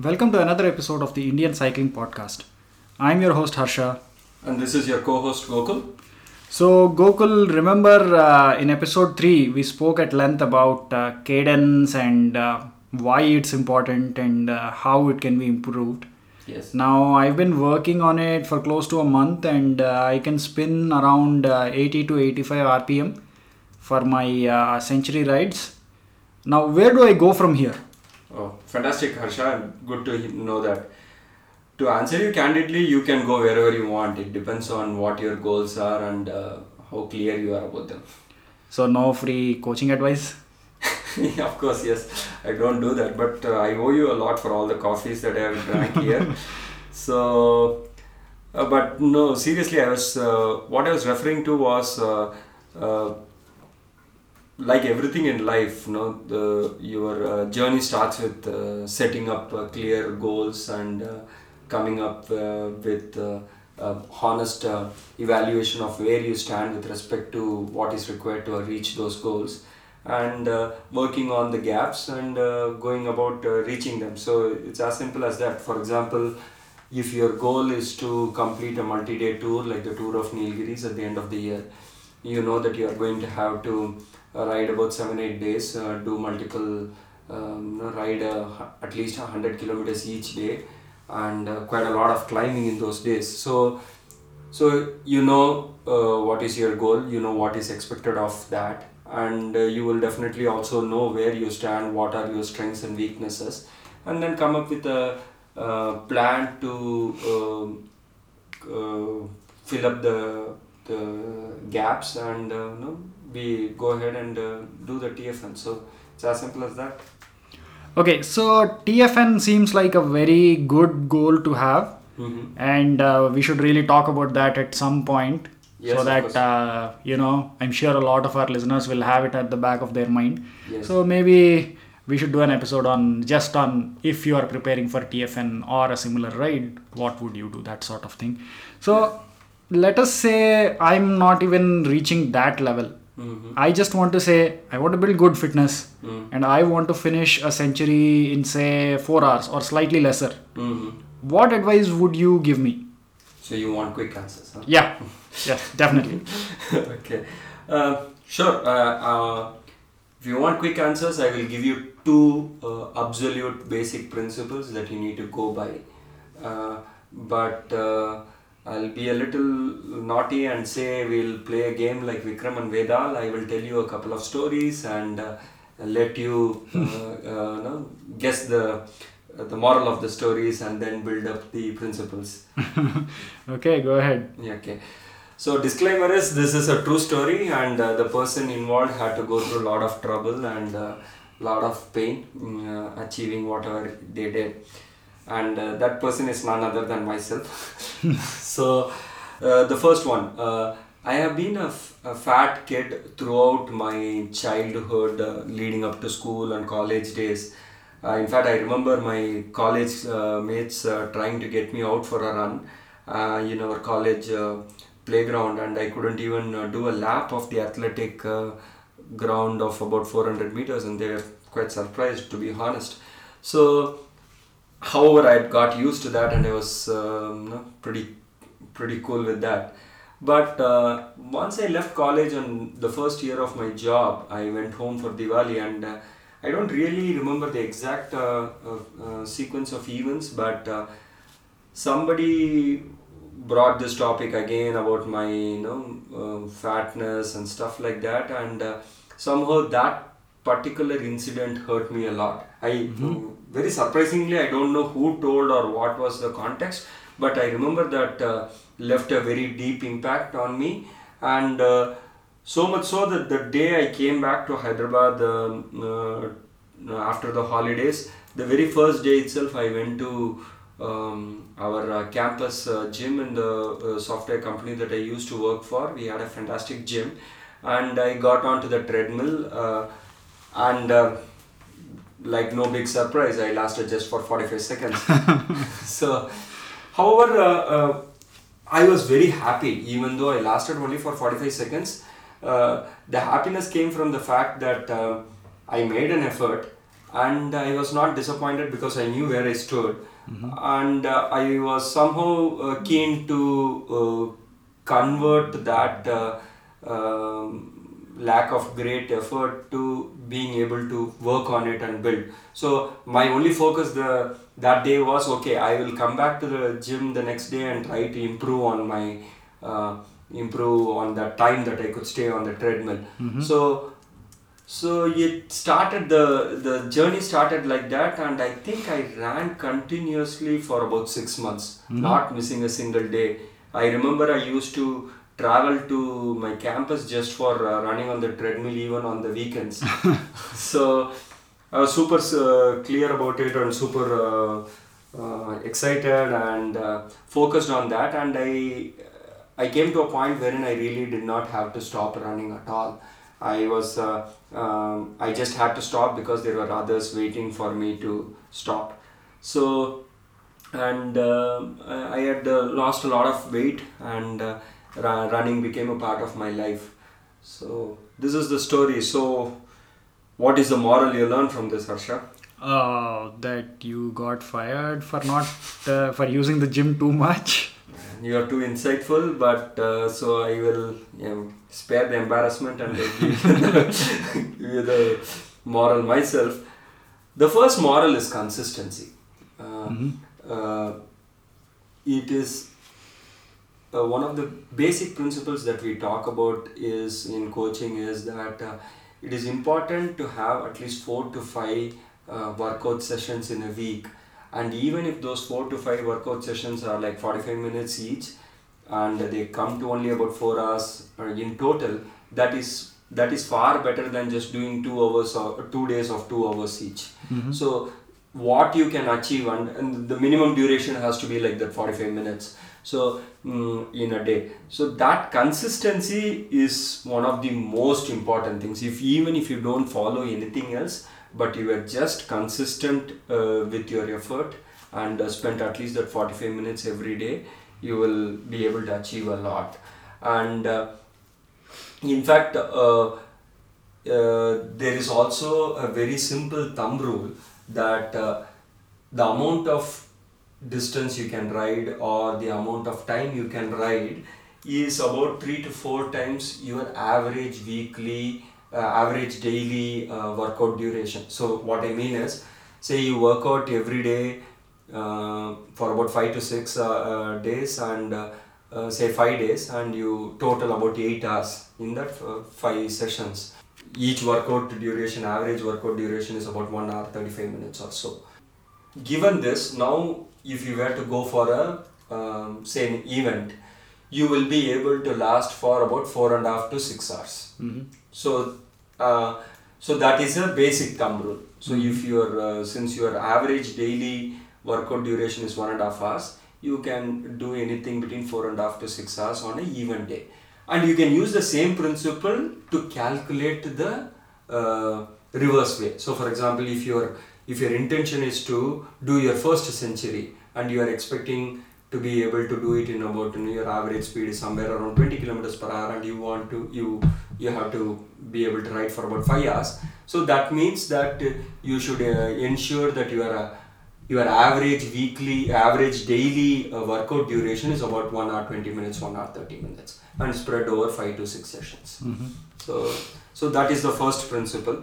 Welcome to another episode of the Indian Cycling Podcast. I'm your host Harsha. And this is your co-host Gokul. So, Gokul, remember uh, in episode 3 we spoke at length about uh, cadence and uh, why it's important and uh, how it can be improved. Yes. Now, I've been working on it for close to a month and uh, I can spin around uh, 80 to 85 RPM for my uh, century rides. Now, where do I go from here? Oh, fantastic, Harsha. Good to know that. To answer you candidly, you can go wherever you want. It depends on what your goals are and uh, how clear you are about them. So, no free coaching advice? of course, yes. I don't do that, but uh, I owe you a lot for all the coffees that I have drank here. so, uh, but no, seriously, I was uh, what I was referring to was uh, uh, like everything in life. You know, the your uh, journey starts with uh, setting up uh, clear goals and uh, coming up uh, with. Uh, honest evaluation of where you stand with respect to what is required to reach those goals and working on the gaps and going about reaching them. So it's as simple as that. For example, if your goal is to complete a multi-day tour like the tour of Nilgiris at the end of the year, you know that you are going to have to ride about seven eight days, uh, do multiple, um, ride uh, at least hundred kilometers each day, and uh, quite a lot of climbing in those days. So so you know uh, what is your goal, you know what is expected of that, and uh, you will definitely also know where you stand, what are your strengths and weaknesses, and then come up with a uh, plan to um, uh, fill up the the gaps and uh, you know we go ahead and uh, do the TFN. So it's as simple as that. Okay, so TFN seems like a very good goal to have, Mm-hmm. and uh, we should really talk about that at some point Yes, so that uh, you know i'm sure a lot of our listeners will have it at the back of their mind Yes. so maybe we should do an episode on just on if you are preparing for tfn or a similar ride what would you do that sort of thing so let us say i'm not even reaching that level Mm-hmm. i just want to say i want to build good fitness Mm. and i want to finish a century in say 4 hours or slightly lesser Mm-hmm. what advice would you give me So you want quick answers, huh? yeah yes definitely okay. Uh, sure. Uh, uh, if you want quick answers, I will give you two uh, absolute basic principles that you need to go by. Uh, but uh, I'll be a little naughty and say we'll play a game like Vikram and Vedal. I will tell you a couple of stories and uh, let you uh, uh, know, guess the the moral of the stories and then build up the principles. okay go ahead Yeah, okay. So disclaimer is this is a true story and uh, the person involved had to go through a lot of trouble and a lot of pain uh, achieving whatever they did. And uh, that person is none other than myself. so uh, the first one, uh, I have been a, f- a fat kid throughout my childhood uh, leading up to school and college days. Uh, in fact, I remember my college uh, mates trying to get me out for a run in our college playground, and I couldn't even do a lap of the athletic ground of about 400 meters, and they were quite surprised, to be honest. So, however, I got used to that, and I was um, pretty pretty cool with that. But uh, once I left college and the first year of my job, I went home for Diwali, and uh, I don't really remember the exact uh, uh, sequence of events, but uh, somebody brought this topic again about my you know uh, fatness and stuff like that, and somehow that particular incident hurt me a lot. I very surprisingly I don't know who told or what was the context, but I remember that uh, left a very deep impact on me, and uh, so much so that the day I came back to Hyderabad um, uh, after the holidays, the very first day itself, I went to um, our uh, campus uh, gym in the uh, software company that I used to work for. We had a fantastic gym, and I got onto the treadmill, uh, and uh, like no big surprise, I lasted just for 45 seconds. so, however, uh, uh, I was very happy, even though I lasted only for 45 seconds. Uh, the happiness came from the fact that uh, I made an effort and I was not disappointed because I knew where I stood, and uh, I was somehow uh, keen to uh, convert that uh, um, lack of great effort to being able to work on it and build. So my only focus the that day was okay. I will come back to the gym the next day and try to improve on my uh, improve on the time that I could stay on the treadmill. So so it started the the journey started like that and i think i ran continuously for about six months not missing a single day i remember i used to travel to my campus just for uh, running on the treadmill even on the weekends so i was super uh, clear about it and super uh, uh, excited and uh, focused on that and i I came to a point wherein I really did not have to stop running at all. I was, uh, um, I just had to stop because there were others waiting for me to stop. So, and I had uh, lost a lot of weight, and uh, ra- running became a part of my life. So, this is the story. So, what is the moral you learn from this, Harsha? Uh, that you got fired for not uh, for using the gym too much. You are too insightful, but uh, so I will you know, spare the embarrassment and give you the moral myself. The first moral is consistency. Uh, uh, it is uh, one of the basic principles that we talk about is in coaching is that uh, it is important to have at least four to five uh, workout sessions in a week. And even if those four to five workout sessions are like 45 minutes each and they come to only about four hours uh, in total that is that is far better than just doing two hours or two days of two hours each. So what you can achieve and, and the minimum duration has to be like that 45 minutes so mm, in a day. So that consistency is one of the most important things. If even if you don't follow anything else but you are just consistent uh, with your effort and uh, spend at least that 45 minutes every day you will be able to achieve a lot. And uh, in fact uh, uh, there is also a very simple thumb rule that uh, the amount of distance you can ride or the amount of time you can ride is about three to four times your average weekly uh, average daily uh, workout duration. So what i mean is say you work out every day uh, for about five to six uh, uh, days and uh, say five days and you total about eight hours in that five sessions. Each workout duration average workout duration is about one hour 35 minutes or so. Given this now if you were to go for a um, say an event you will be able to last for about four and a half to six hours. So uh, so that is a basic thumb rule. So if your uh, since your average daily workout duration is one and a half hours you can do anything between four and a half to six hours on a even day. And you can use the same principle to calculate the uh, reverse way. So for example if your if your intention is to do your first century and you are expecting to be able to do it in about you know, your average speed is somewhere around 20 kilometers per hour and you want to you you have to be able to ride for about 5 hours. So that means that uh, you should uh, ensure that your uh, your average weekly average daily uh, workout duration is about 1 hour 20 minutes 1 hour 30 minutes and spread over 5 to 6 sessions. So so that is the first principle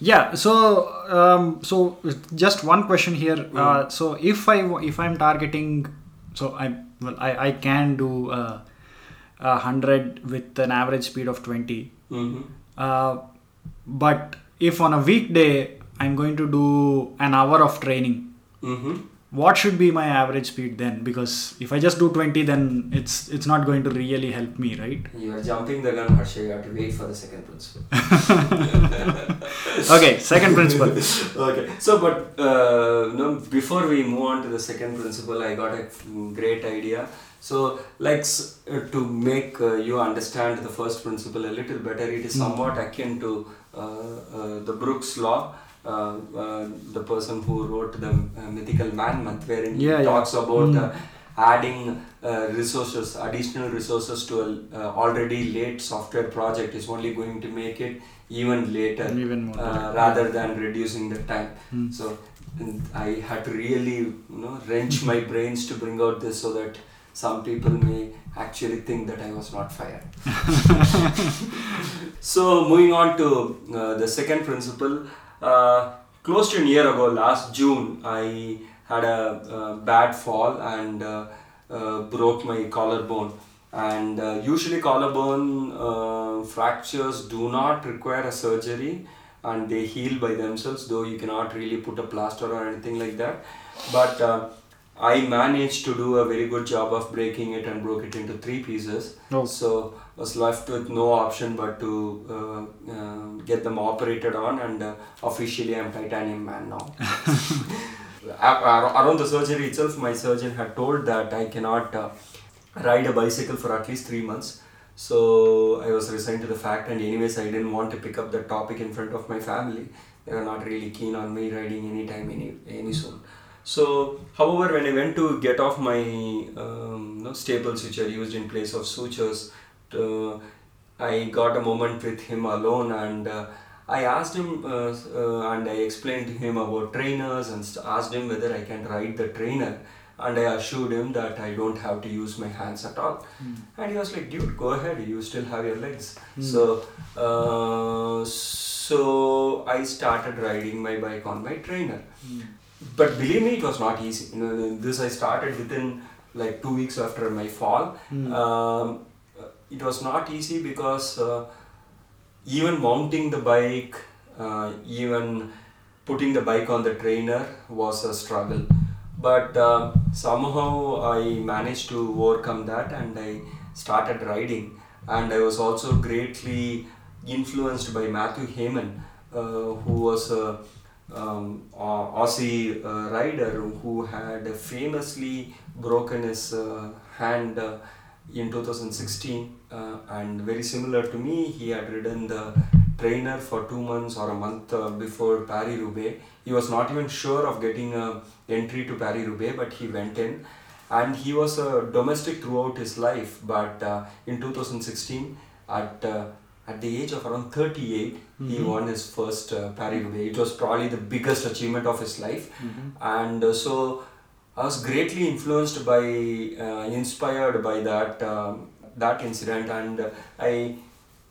Yeah. So, um, so just one question here. Uh, so if I if I'm targeting, so I well I I can do uh, a hundred with an average speed of 20 Mhm. Uh, but if on a weekday I'm going to do an hour of training, Mhm. What should be my average speed then? Because if I just do 20, then it's it's not going to really help me, right? you are jumping the gun Harsha you have to wait for the second principle Okay, second principle. okay so but uh, no, before we move on to the second principle i got a great idea so like uh, to make uh, you understand the first principle a little better it is somewhat akin to uh, uh, the brooks law uh, uh, the person who wrote the uh, mythical man month wherein Yeah, he yeah. talks about uh, adding uh, resources, additional resources to a uh, already late software project is only going to make it even later, Even more uh, rather than reducing the time. Hmm. So I had to really, you know, wrench my brains to bring out this so that some people may actually think that I was not fired. so moving on to uh, the second principle, uh, close to a year ago, last June, I had a, uh bad fall and uh, uh, broke my collarbone. And uh, usually collarbone uh, fractures do not require a surgery and they heal by themselves, though you cannot really put a plaster or anything like that. But uh, I managed to do a very good job of breaking it and broke it into three pieces. Oh. So was left with no option but to uh, uh, get them operated on, and uh, officially I'm titanium man now. Around the surgery itself, my surgeon had told that I cannot uh, ride a bicycle for at least three months. So I was resigned to the fact, and anyways, I didn't want to pick up the topic in front of my family. They were not really keen on me riding anytime, any any soon. So, however, when I went to get off my um, you know, staples, which are used in place of sutures, uh, I got a moment with him alone, and uh, I asked him, uh, uh, and I explained to him about trainers, and asked him whether I can ride the trainer, and I assured him that I don't have to use my hands at all. And he was like, "Dude, go ahead. You still have your legs." So, uh, so I started riding my bike on my trainer but believe me, it was not easy. You know, this I started within like two weeks after my fall. Um, it was not easy because uh, even mounting the bike, uh, even putting the bike on the trainer was a struggle. But uh, somehow I managed to overcome that and I started riding. And I was also greatly influenced by Mathew Hayman, uh, who was a um, Au- Aussie uh, rider who had famously broken his uh, hand uh, in 2016 uh, and very similar to me he had ridden the trainer for two months or a month uh, before Paris Roubaix he was not even sure of getting a entry to Paris Roubaix but he went in. And he was a domestic throughout his life but uh, in 2016 at uh, at the age of around 38 he won his first uh, Paris Roubaix. It was probably the biggest achievement of his life. And uh, so I was greatly influenced by uh, inspired by that um, that incident. And uh, I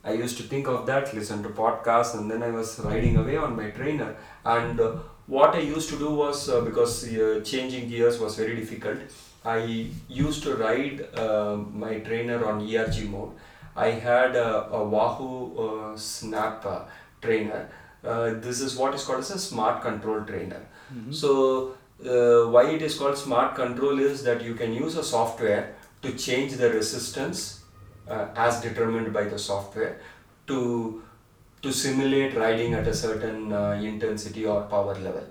I used to think of that listen to podcasts and then I was riding away on my trainer. And uh, what I used to do was uh, because uh, changing gears was very difficult I used to ride uh, my trainer on ERG mode I had a, a Wahoo uh, Snap uh, trainer. Uh, this is what is called as a smart control trainer. So uh, why it is called smart control is that you can use a software to change the resistance uh, as determined by the software to to simulate riding at a certain uh, intensity or power level.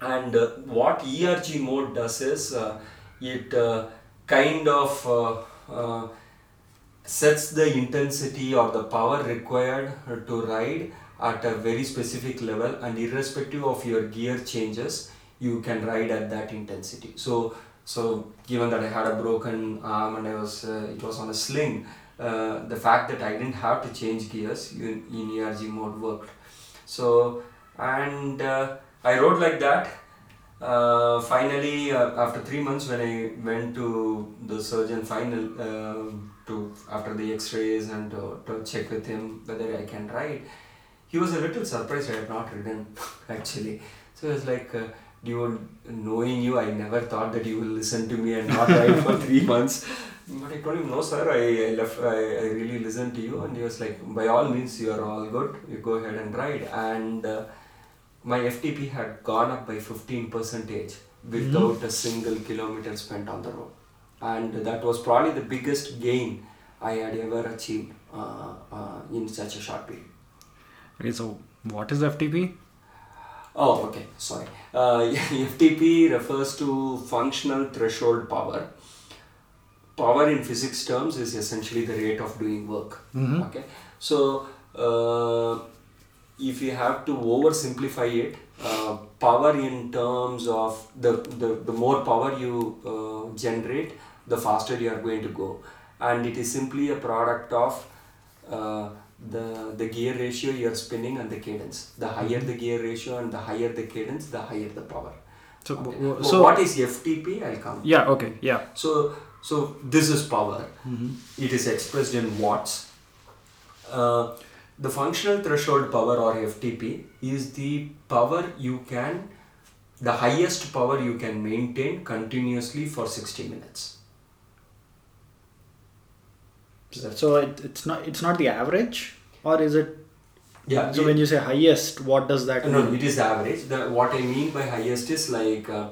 And uh, what ERG mode does is uh, it uh, kind of uh, uh, sets the intensity or the power required to ride at a very specific level and irrespective of your gear changes you can ride at that intensity. So so given that i had a broken arm and i was uh, it was on a sling uh, the fact that i didn't have to change gears in, in erg mode worked. So and uh, i rode like that. Uh, finally, uh, after three months, when I went to the surgeon final um to after the X-rays and to, to check with him whether I can ride, he was a little surprised I had not ridden actually. So he was like, uh, "Dude, knowing you, I never thought that you will listen to me and not ride for three months." But I told him, "No, sir. I, I left. I, I really listened to you." And he was like, "By all means, you are all good. You go ahead and ride." And uh, my FTP had gone up by 15 percentage without a single kilometer spent on the road. And that was probably the biggest gain I had ever achieved uh, uh, in such a short period. Okay, so what is FTP? Oh, okay, sorry. Uh, FTP refers to functional threshold power. Power in physics terms is essentially the rate of doing work. Okay, so uh, if you have to oversimplify it, uh, power in terms of the, the, the more power you uh, generate, the faster you are going to go. And it is simply a product of uh, the, the gear ratio you are spinning and the cadence. The higher the gear ratio and the higher the cadence, the higher the power. So, Okay. w- So, so what is FTP? I'll come. yeah, okay, yeah. So, so this is power. It is expressed in watts. Uh, the functional threshold power or FTP is the power you can, the highest power you can maintain continuously for 60 minutes. So it, it's not it's not the average, or is it? Yeah. So it- when you say highest, what does that no, mean? it is average. The, what I mean by highest is like uh,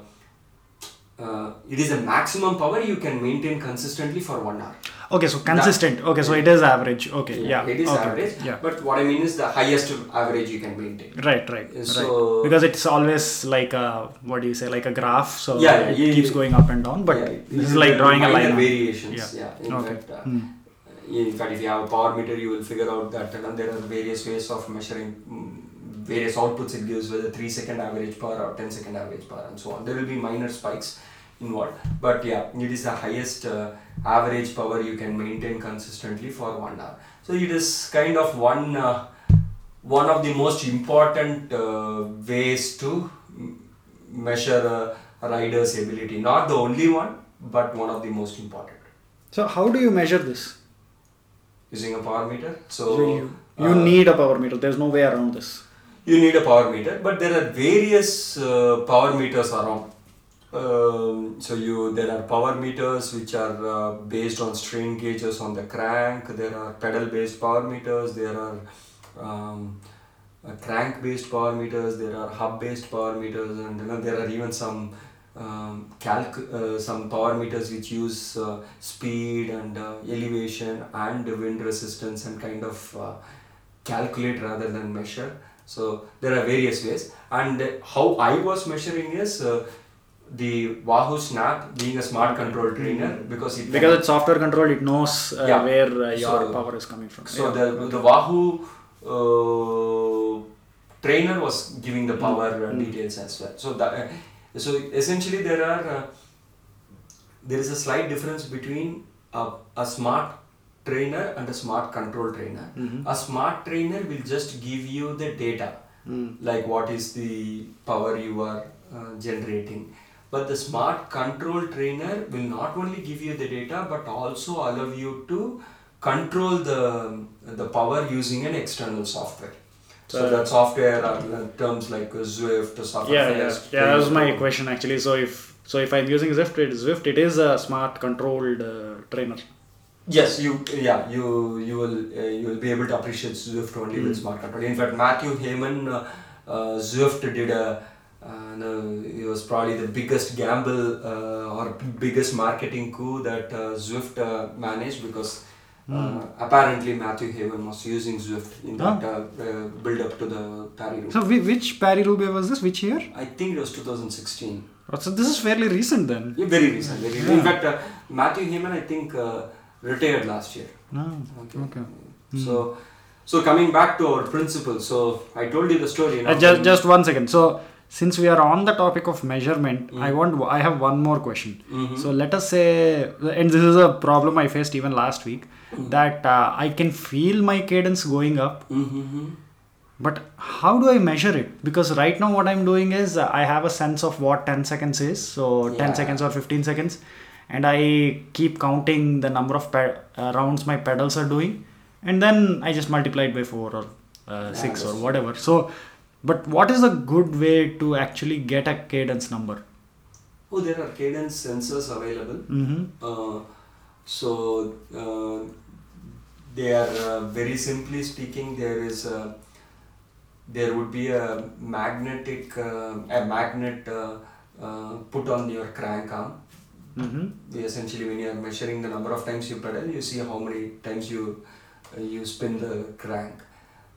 uh, it is a maximum power you can maintain consistently for one hour. Okay, so consistent. Okay, so it is average. Okay, yeah. it is okay. average. Yeah. But what I mean is the highest average you can maintain. Right, right, So- right. Because it's always like a what do you say, like a graph. So Yeah, yeah, it yeah, keeps yeah. going up and down. But Yeah, this is like drawing a line. variations. Yeah. In Okay. fact, uh, Hmm. in fact, if you have a power meter, you will figure out that uh, there are various ways of measuring mm, various outputs it gives, whether 3 second average power or 10 second average power, and so on. There will be minor spikes involved, but yeah, it is the highest uh, average power you can maintain consistently for one hour. So it is kind of one uh, one of the most important uh, ways to measure a rider's ability. Not the only one, but one of the most important. So how do you measure this? Using a power meter. So, So you, you uh, need a power meter. There's no way around this. You need a power meter, but there are various uh, power meters around. Um, so you there are power meters which are uh, based on strain gauges on the crank. There are pedal based power meters. There are um, uh, crank based power meters. There are hub based power meters, and you know, there are even some um, calc uh, some power meters which use uh, speed and uh, elevation and wind resistance and kind of uh, calculate rather than measure. So there are various ways, and how I was measuring is uh, the Wahoo Snap being a smart control trainer because it Because it's software controlled, it knows uh, Yeah. where uh, your So- power is coming from. so Yeah. the the Wahoo uh, trainer was giving the power Mm. details as well. So that uh, so essentially there are uh, there is a slight difference between a, a smart trainer and a smart control trainer. Mhm. A smart trainer will just give you the data, Mm. like what is the power you are uh, generating. But the smart control trainer will not only give you the data but also allow you to control the the power using an external software. So So- that software are uh, terms like uh, Zwift, Software yeah, yeah, yeah. That was my question actually. So if so, if I'm using Zwift, Zwift, it is a smart controlled uh, trainer. Yes, you yeah you you will uh, you will be able to appreciate Zwift only with Mm. smart control. In fact, Mathew Hayman, uh, uh, Zwift did a uh, no, it was probably the biggest gamble uh, or biggest marketing coup that uh, Zwift uh, managed because. Uh, Mm. apparently, Mathew Hayman was using Zwift in that uh, build up to the Paris Roubaix. So which Paris Roubaix was this? Which year? I think it was 2016. Oh, So this is fairly recent then. Yeah, very recent. Very Yeah. In fact, uh, Mathew Hayman, I think, uh, retired last year. No. Okay. Okay. So, so coming back to our principle. So I told you the story. Uh, just just one second. So since we are on the topic of measurement, Mm. I want I have one more question. Mhm. So let us say, and this is a problem I faced even last week, Mm. that uh, I can feel my cadence going up, Mhm. but how do I measure it? Because right now what I'm doing is uh, I have a sense of what 10 seconds is, so 10 seconds or 15 seconds, and I keep counting the number of pe- uh, rounds my pedals are doing, and then I just multiply it by four or uh, six or whatever. So, but what is a good way to actually get a cadence number? Oh, there are cadence sensors available. Mm-hmm. Uh, so uh, they are uh, very simply speaking. There is a, there would be a magnetic uh, a magnet uh, uh, put on your crank arm. Mm-hmm. essentially when you are measuring the number of times you pedal you see how many times you uh, you spin the crank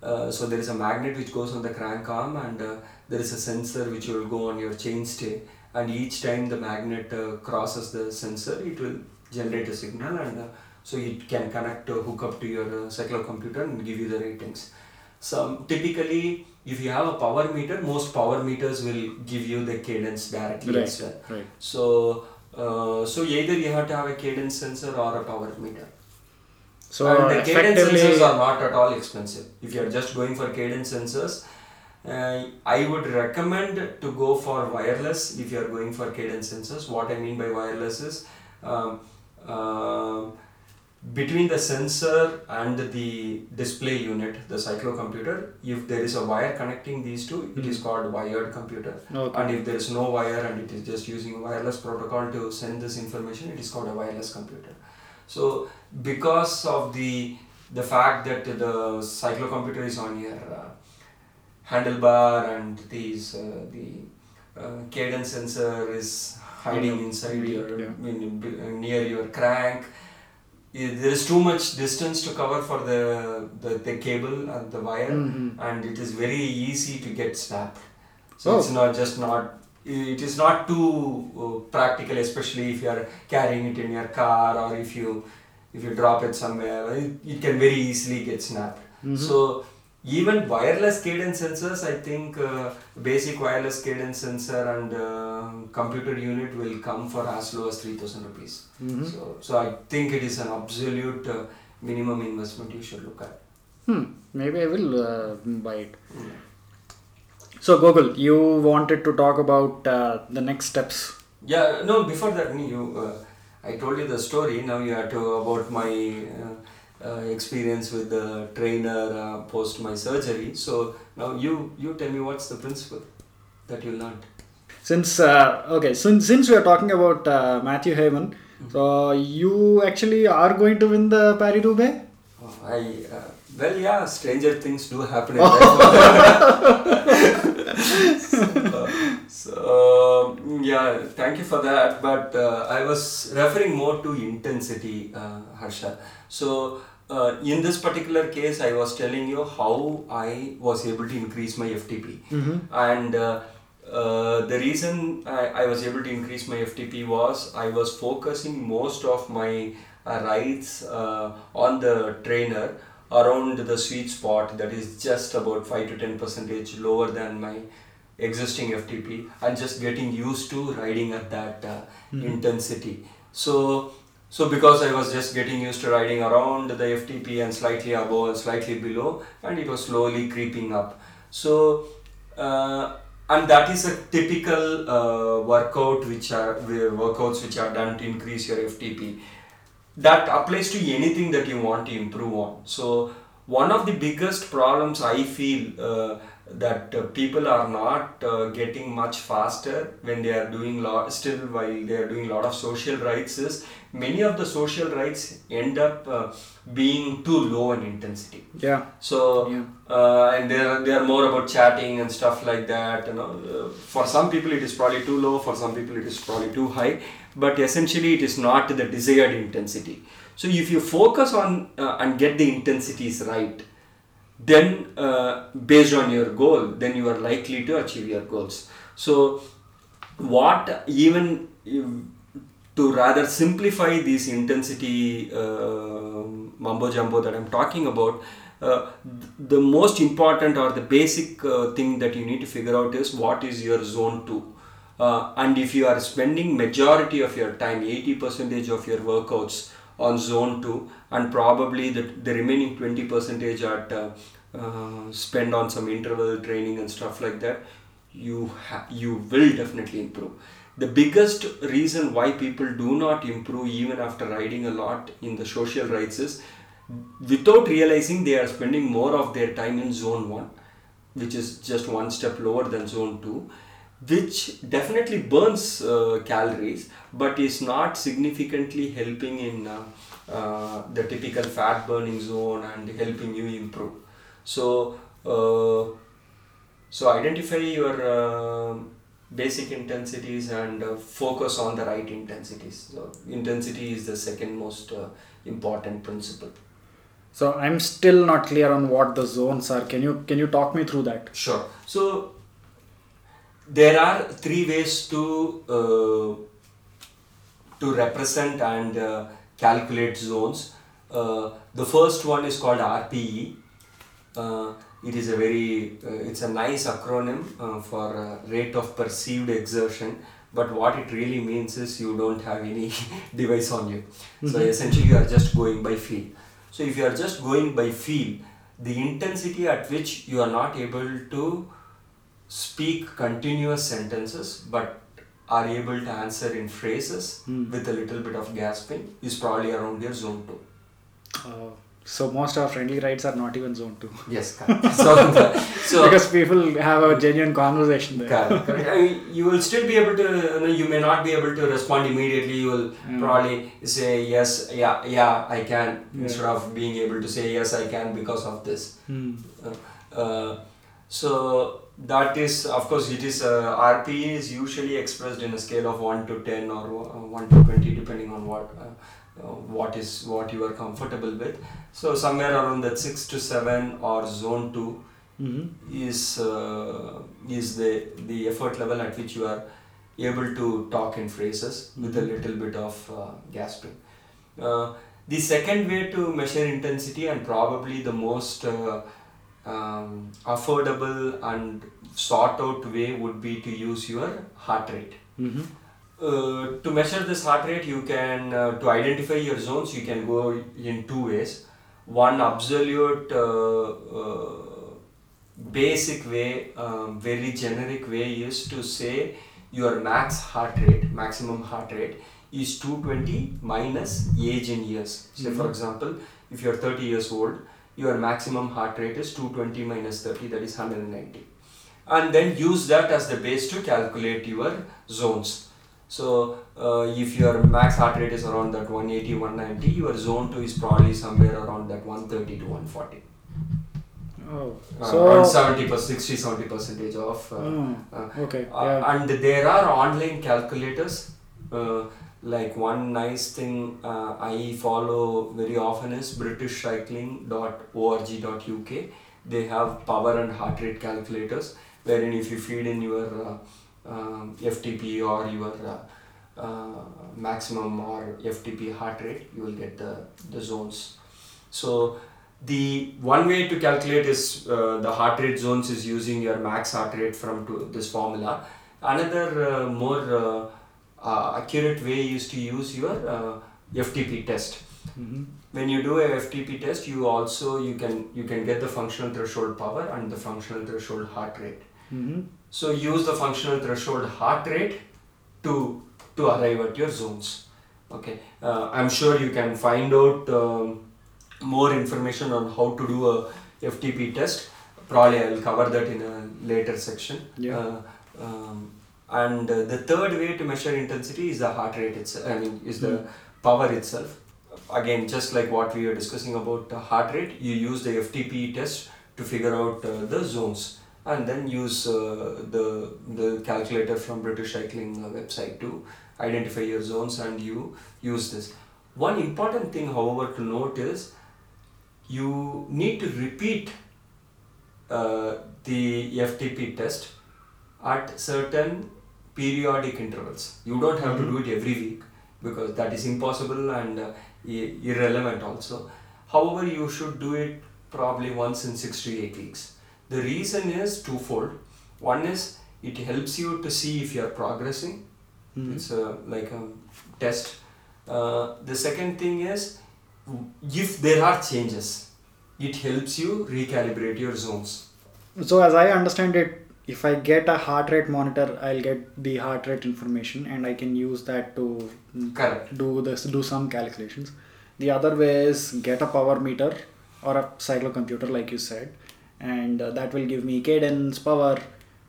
uh, so there is a magnet which goes on the crank arm and uh, there is a sensor which will go on your chainstay and each time the magnet uh, crosses the sensor it will generate a signal and uh, so it can connect uh, hook up to your uh, cyclocomputer and give you the ratings some typically if you have a power meter, most power meters will give you the cadence directly as well. Right. So uh, so either you have to have a cadence sensor or a power meter. So and the cadence sensors are not at all expensive. If you are just going for cadence sensors, uh, I would recommend to go for wireless if you are going for cadence sensors. What I mean by wireless is um, uh, between the sensor and the display unit, the cyclocomputer, if there is a wire connecting these two, it is called wired computer. Okay. And if there is no wire and it is just using wireless protocol to send this information, it is called a wireless computer. So because of the the fact that the cyclocomputer is on your uh, handlebar and these uh, the uh, cadence sensor is hiding inside your Yeah. in, in- near your crank there is too much distance to cover for the, the, the cable and the wire Mhm. and it is very easy to get snapped so Oh. it's not just not it is not too uh, practical especially if you are carrying it in your car or if you if you drop it somewhere it, it can very easily get snapped Mhm. so even wireless cadence sensors i think uh, basic wireless cadence sensor and uh, computer unit will come for as low as 3000 rupees Mhm. so so i think it is an absolute uh, minimum investment you should look at Hmm. Maybe I will uh, buy it. So Gokul you wanted to talk about uh, the next steps. Yeah, no. Before that, you, uh, I told you the story. Now you have to about my uh, experience with the trainer uh, post my surgery. So now you you tell me what's the principle that you learned. Since uh, okay, since since we are talking about uh, Mathew Hayman, so you actually are going to win the Paris Roubaix. Oh, I uh, well, yeah. Stranger things do happen so, so, yeah, thank you for that. But uh, I was referring more to intensity, uh, Harsha. So uh, in this particular case, I was telling you how I was able to increase my FTP, and uh, uh, the reason I, I was able to increase my FTP was I was focusing most of my uh, rides uh, on the trainer around the sweet spot that is just about 5 to 10 percentage lower than my existing FTP and just getting used to riding at that uh, intensity. So so because I was just getting used to riding around the FTP and slightly above and slightly below and it was slowly creeping up. So uh, and that is a typical uh, workout which are workouts which are done to increase your FTP that applies to anything that you want to improve on so one of the biggest problems i feel uh, that uh, people are not uh, getting much faster when they are doing lot still while they are doing a lot of social rights is many of the social rights end up uh, being too low in intensity Yeah. so Yeah. uh, and they are they are more about chatting and stuff like that. You know, uh, for some people it is probably too low. For some people it is probably too high. But essentially it is not the desired intensity. So if you focus on uh, and get the intensities right, then uh, based on your goal, then you are likely to achieve your goals. So what even to rather simplify these intensity uh, mumbo jumbo that I'm talking about, uh, th- the most important or the basic uh, thing that you need to figure out is what is your zone 2 uh, and if you are spending majority of your time 80 percentage of your workouts on zone 2 and probably the, the remaining 20 percentage at uh, uh, spend on some interval training and stuff like that you ha- you will definitely improve the biggest reason why people do not improve even after riding a lot in the social rights is without realizing they are spending more of their time in zone 1 which is just one step lower than zone 2 which definitely burns uh, calories but is not significantly helping in uh, uh, the typical fat burning zone and helping you improve. So uh, so identify your uh, basic intensities and uh, focus on the right intensities so intensity is the second most uh, important principle So I'm still not clear on what the zones are. Can you can you talk me through that? Sure. So there are three ways to uh, to represent and uh, calculate zones. Uh, the first one is called RPE. It is a very uh, it's a nice acronym uh, for uh, rate of perceived exertion. But what it really means is you don't have any device on you. So essentially you are just going by feel. So if you are just going by feel the intensity at which you are not able to speak continuous sentences but are able to answer in phrases with a little bit of gasping is probably around your zone 2 Uh, so most of friendly rides are not even zone two. yes correct so, the- so because people have a genuine conversation there. Correct, correct. I mean, you will still be able to, you, know, you may not be able to respond immediately. You will Mm. probably say, yes, yeah, yeah, I can, Yeah. instead of being able to say, yes, I can because of this. Hmm. Uh, uh, so, that is, of course, it is, uh, RP is usually expressed in a scale of 1 to 10 or uh, 1 to 20, depending on what. Uh, what is what you are comfortable with so somewhere around that 6 to 7 or zone 2 Mhm. is uh, is the the effort level at which you are able to talk in phrases with a little bit of uh, gasping. Uh, the second way to measure intensity and probably the most uh, um, affordable and sought out way would be to use your heart rate. Mhm. Uh, to measure this heart rate, you can uh, to identify your zones. You can go in two ways. One absolute uh, uh, basic way, um, very generic way, is to say your max heart rate, maximum heart rate, is 220 minus age in years. Say, for Mhm. example, if you're 30 years old, your maximum heart rate is 220 minus 30, that is 190 and then use that as the base to calculate your zones. So uh, if your max heart rate is around that 180, 190, your zone 2 is probably somewhere around that 130 to 140. Oh, Uh, so around 70 60 70 percentage of uh, uh, okay, uh, yeah. and there are online calculators uh, like one nice thing uh, i follow very often is britishcycling.org.uk they have power and heart rate calculators wherein if you feed in your uh, um, ftp or your uh, uh, maximum or ftp heart rate you will get the, the zones so the one way to calculate is uh, the heart rate zones is using your max heart rate from to this formula. Another uh, more uh, uh, accurate way is to use your FTP test. Mhm. When you do a FTP test, you also you can you can get the functional threshold power and the functional threshold heart rate. Mhm. So use the functional threshold heart rate to to arrive at your zones. Okay, uh, I'm sure you can find out um, more information on how to do a FTP test. Probably I will cover that in a later section. Yeah. Uh, um, and uh, the third way to measure intensity is the heart rate itself. I mean, is the power itself. Again, just like what we were discussing about the heart rate, you use the FTP test to figure out uh, the zones and then use uh, the the calculator from British Cycling uh, website to identify your zones and you use this. One important thing, however, to note is you need to repeat uh, the FTP test at certain periodic intervals. You don't have to do it every week because that is impossible and uh, irrelevant also. However, you should do it probably once in six to eight weeks. The reason is twofold. One is it helps you to see if you are progressing. Mhm. It's a, like a test. Uh, the second thing is if there are changes, it helps you recalibrate your zones. So as I understand it, if I get a heart rate monitor, I'll get the heart rate information, and I can use that to mm, Correct. do this, do some calculations. The other way is get a power meter or a cyclocomputer, like you said, and uh, that will give me cadence, power,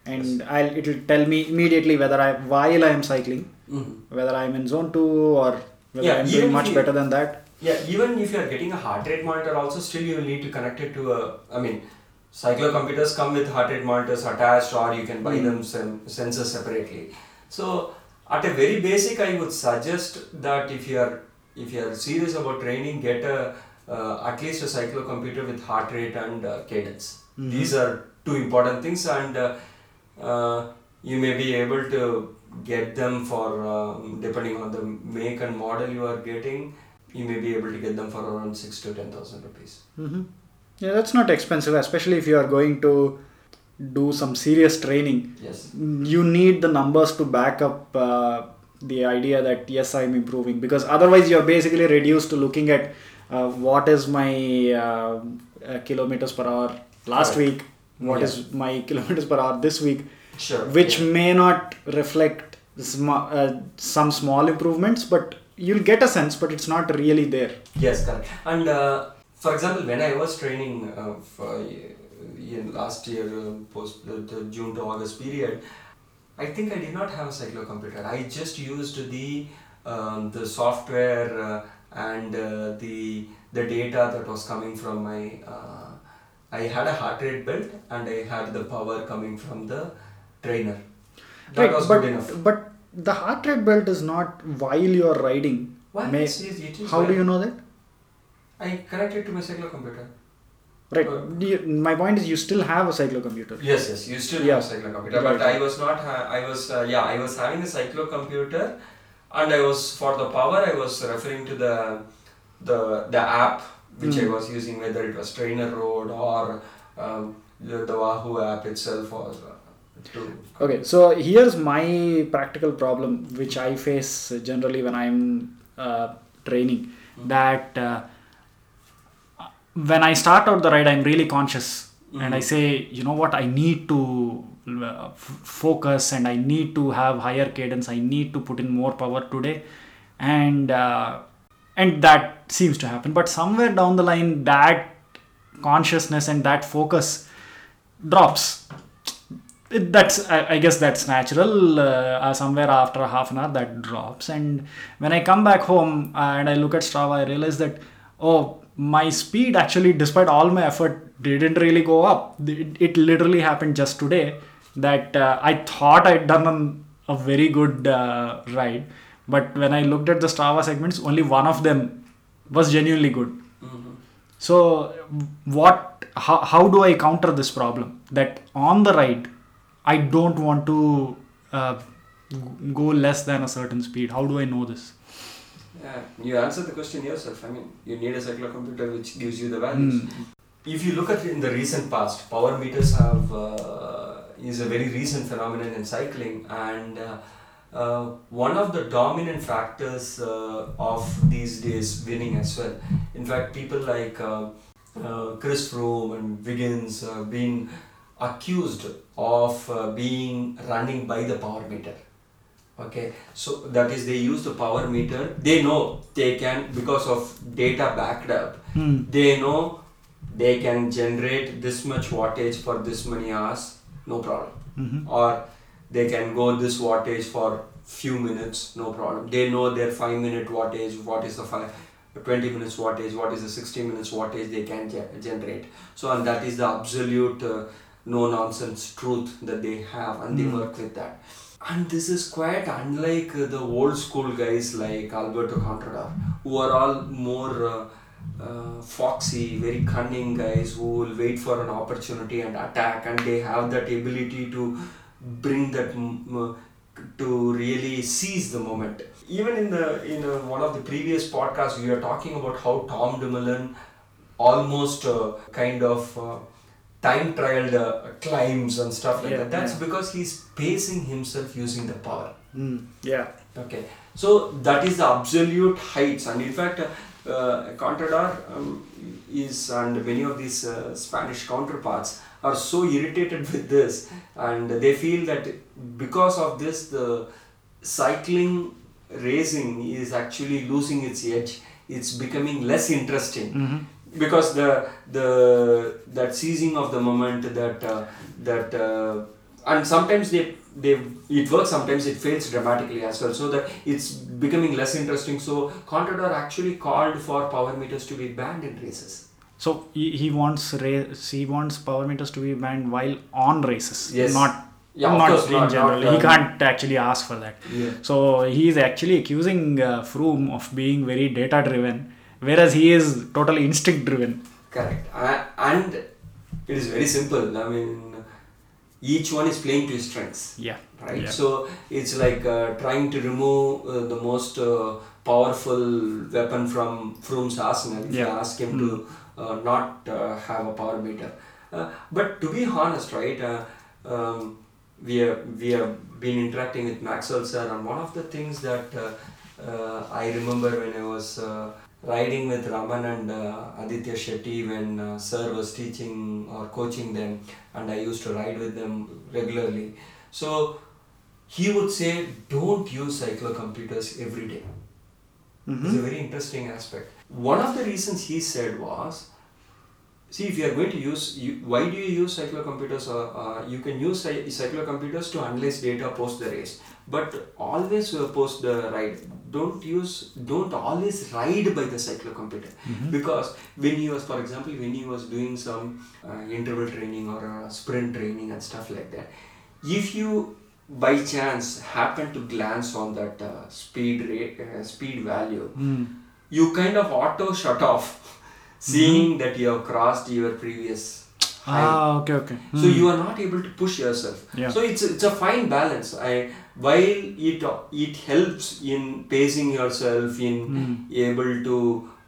and I'll it will tell me immediately whether I while I am cycling, Mhm. whether I'm in zone two or whether Yeah, I'm doing much you- better than that. Yeah, even if you are getting a heart rate monitor, also still you will need to connect it to a. I mean, cyclocomputers come with heart rate monitors attached, or you can buy Mm. them sem- sensors separately. So, at a very basic, I would suggest that if you are if you are serious about training, get a at least a cyclocomputer with heart rate and uh, cadence. Mhm. These are two important things, and uh, uh, you may be able to get them for um, depending on the make and model you are getting you may be able to get them for around six to ten thousand rupees hmm Yeah, that's not expensive, especially if you are going to do some serious training. Yes. You need the numbers to back up uh, the idea that yes, I'm improving because otherwise you're basically reduced to looking at uh, what is my uh, uh, kilometers per hour last Correct. week, What Yeah. is my kilometers per hour this week, Sure. which yeah. may not reflect sm- uh, some small improvements, but you'll get a sense, but it's not really there. Yes, correct. And uh, for example, when I was training uh, for, in last year, uh, post the, June to August period, I think I did not have a cyclocomputer. I just used the um, the software uh, and uh, the the data that was coming from my. Uh, I had a heart rate belt and I had the power coming from the trainer. That right, was but good enough. but the heart rate belt is not while you're riding. Why? May- Yes, yes, it is how do you know that? I connected to my cyclocomputer. Right. Uh, you- my point is, you still have a cyclocomputer. Yes, yes, you still Yeah. have a cyclocomputer, but I was not. Ha- I was uh, yeah, I was having a cyclocomputer, and I was for the power. I was referring to the the the app which I Mm. was using, whether it was Trainer Road or um, the, the Wahoo app itself or uh. Okay, so here's my practical problem, which I face generally when I'm uh, training. Mhm. That uh, when I start out the ride, I'm really conscious, and I Mhm. say, you know what, I need to focus, and I need to have higher cadence. I need to put in more power today, and uh, and that seems to happen. But somewhere down the line, that consciousness and that focus drops. It, that's I, I guess that's natural. Uh, uh, somewhere after half an hour that drops. And when i come back home and i look at strava i realize that oh my speed actually despite all my effort didn't really go up. It, it literally happened just today that uh, i thought i'd done an, a very good uh, ride but when i looked at the strava segments only one of them was genuinely good Mhm. so what how, how do I counter this problem that on the ride I don't want to uh, go less than a certain speed how do I know this Yeah, you answer the question yourself. I mean, you need a cyclocomputer which gives you the values. Mm. If you look at it in the recent past, power meters have uh, is a very recent phenomenon in cycling, and uh, uh, one of the dominant factors uh, of these days winning as well. In fact, people like uh, uh, Chris Froome and Wiggins uh, been accused of uh, being running by the power meter. Okay, so that is they use the power meter. They know they can because of data backed up Hmm. they know they can generate this much wattage for this many hours no problem Mhm. or they can go this wattage for few minutes no problem they know their 5 minute wattage what is the 5 20 minutes wattage what is the 60 minutes wattage they can ge- generate so and that is the absolute uh, no nonsense truth that they have and they Mm. work with that and this is quite unlike uh, the old school guys like Alberto Contador who are all more uh, uh, foxy, very cunning guys who will wait for an opportunity and attack, and they have that ability to bring that mm, uh, to really seize the moment. Even in the in uh, one of the previous podcasts, we were talking about how Tom Dumoulin almost uh, kind of uh, time trialed uh, climbs and stuff like Yeah, that. That's yeah. because he's pacing himself using the power. Hmm. yeah Okay, so that is the absolute heights, and in fact, uh, Contador um, is and many of these uh, Spanish counterparts are so irritated with this, and they feel that because of this, the cycling racing is actually losing its edge. It's becoming less interesting Mhm. because the the that seizing of the moment that uh, that uh, and sometimes they they it works sometimes it fails dramatically as well. So that it's becoming less interesting. So contador actually called for power meters to be banned in races. So he, he wants race he wants power meters to be banned while on races Yes. not Yeah, not course, in not- general. Not, he can't actually ask for that. Yeah. So he is actually accusing uh, Froome of being very data driven, whereas he is totally instinct driven. correct. A- and it is very simple. I mean each one is playing to his strengths Yeah. right Yeah. so it's like uh, trying to remove uh, the most uh, powerful weapon from Froome's arsenal if Yeah. you ask him Mm. to uh, not uh, have a power meter. Uh, but to be honest, right, uh, um, we have, we have been interacting with Maxwell sir, and one of the things that uh, uh, I remember when I was uh, riding with Raman and uh, Aditya Shetty when uh, sir was teaching or coaching them, and I used to ride with them regularly. So he would say, don't use cyclocomputers every day. It's a very interesting aspect. One of the reasons he said was, see, if you are going to use, you, why do you use cyclocomputers? Uh, uh, you can use cy- cyclocomputers to analyze data post the race, but always uh, post the ride. Don't use, don't always ride by the cyclocomputer because when he was, for example, when he was doing some uh, interval training or uh, sprint training and stuff like that, if you by chance happen to glance on that uh, speed rate uh, speed value you kind of auto shut off seeing that you have crossed your previous Ah, okay, okay. so you are not able to push yourself. Yeah. so it's a, it's a fine balance. I while it it helps in pacing yourself in able to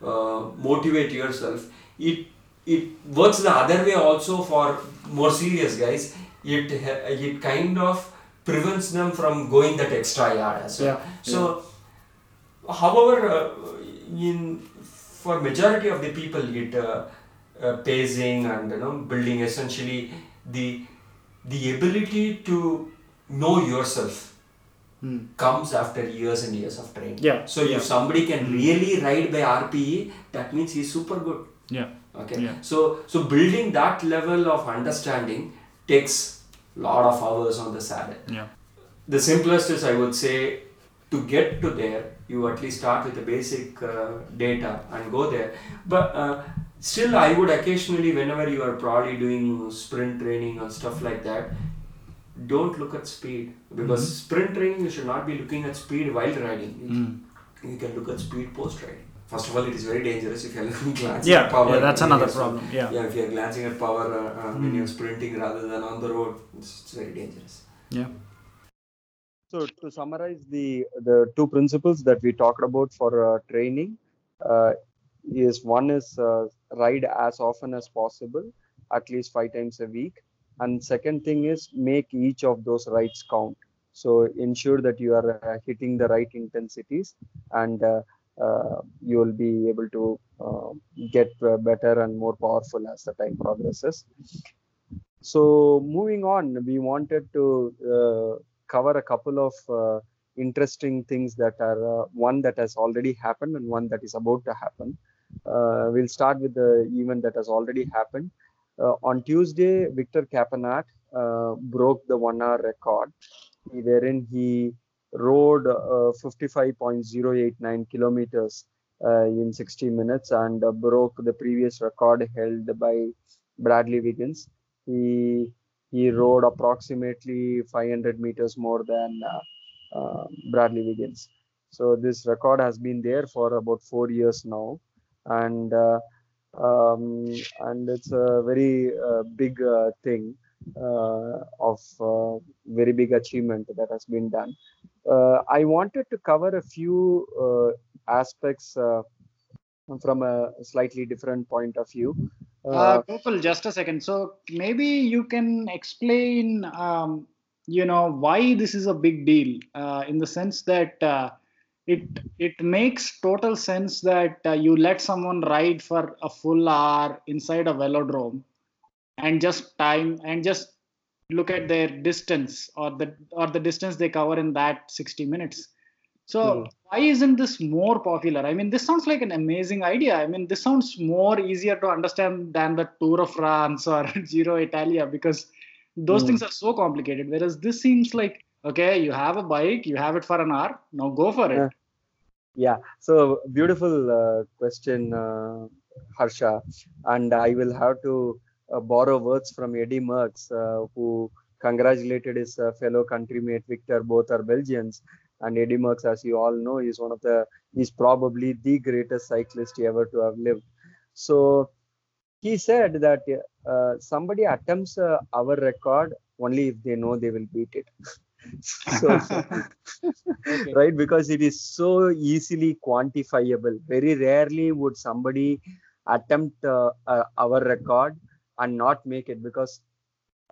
uh, motivate yourself it it works the other way also for more serious guys. It it kind of prevents them from going that extra yard as well. Yeah, so however uh, in for majority of the people it uh, uh, pacing and you know building essentially the the ability to know yourself Hmm. comes after years and years of training Yeah, so yeah. if somebody can really ride by rpe that means he's super good Yeah. okay Yeah. so so building that level of understanding takes a lot of hours on the saddle Yeah. the simplest is i would say to get to there you at least start with the basic uh, data and go there but uh, still i would occasionally whenever you are probably doing sprint training or stuff like that don't look at speed. Because sprint training you should not be looking at speed while riding. You, you can look at speed post riding. First of all it is very dangerous if you're glancing Yeah, at power yeah, that's when another you're- problem, yeah. yeah if you're glancing at power uh, uh, when you're sprinting rather than on the road it's, it's very dangerous. Yeah. So to summarize the the two principles that we talked about for uh, training uh, is one is uh, ride as often as possible, at least five times a week, and second thing is make each of those rides count. So ensure that you are uh, hitting the right intensities, and uh, uh, you will be able to uh, get uh, better and more powerful as the time progresses. So moving on, we wanted to uh, cover a couple of interesting things that are one that has already happened and one that is about to happen. Uh, we'll start with the event that has already happened. Uh, on Tuesday, Victor Campenaerts uh, broke the one-hour record, wherein he rode uh, 55.089 kilometers uh, in 60 minutes and uh, broke the previous record held by Bradley Wiggins. He he rode approximately 500 meters more than Bradley Wiggins. So this record has been there for about four years now, and uh, um, and it's a very uh, big uh, thing of very big achievement that has been done. I wanted to cover a few aspects from a slightly different point of view. Uh, Gokul, just a second. So maybe you can explain, um, you know, why this is a big deal uh, in the sense that uh, it it makes total sense that uh, you let someone ride for a full hour inside a velodrome and just time and just look at their distance or the or the distance they cover in that 60 minutes. So Mhm. why isn't this more popular? I mean, this sounds like an amazing idea. I mean, this sounds more easier to understand than the Tour of France or Giro Italia because those Mm. things are so complicated. Whereas this seems like okay, you have a bike, you have it for an hour, now go for it. Yeah. So beautiful uh, question, uh, Harsha, and I will have to uh, borrow words from Eddie Merckx, uh, who congratulated his uh, fellow countrymate Victor. Both are Belgians, and Eddie Merckx, as you all know, is one of the he's probably the greatest cyclist ever to have lived. So he said that uh, somebody attempts our record only if they know they will beat it. so Okay. right because it is so easily quantifiable very rarely would somebody attempt uh, uh, our record and not make it because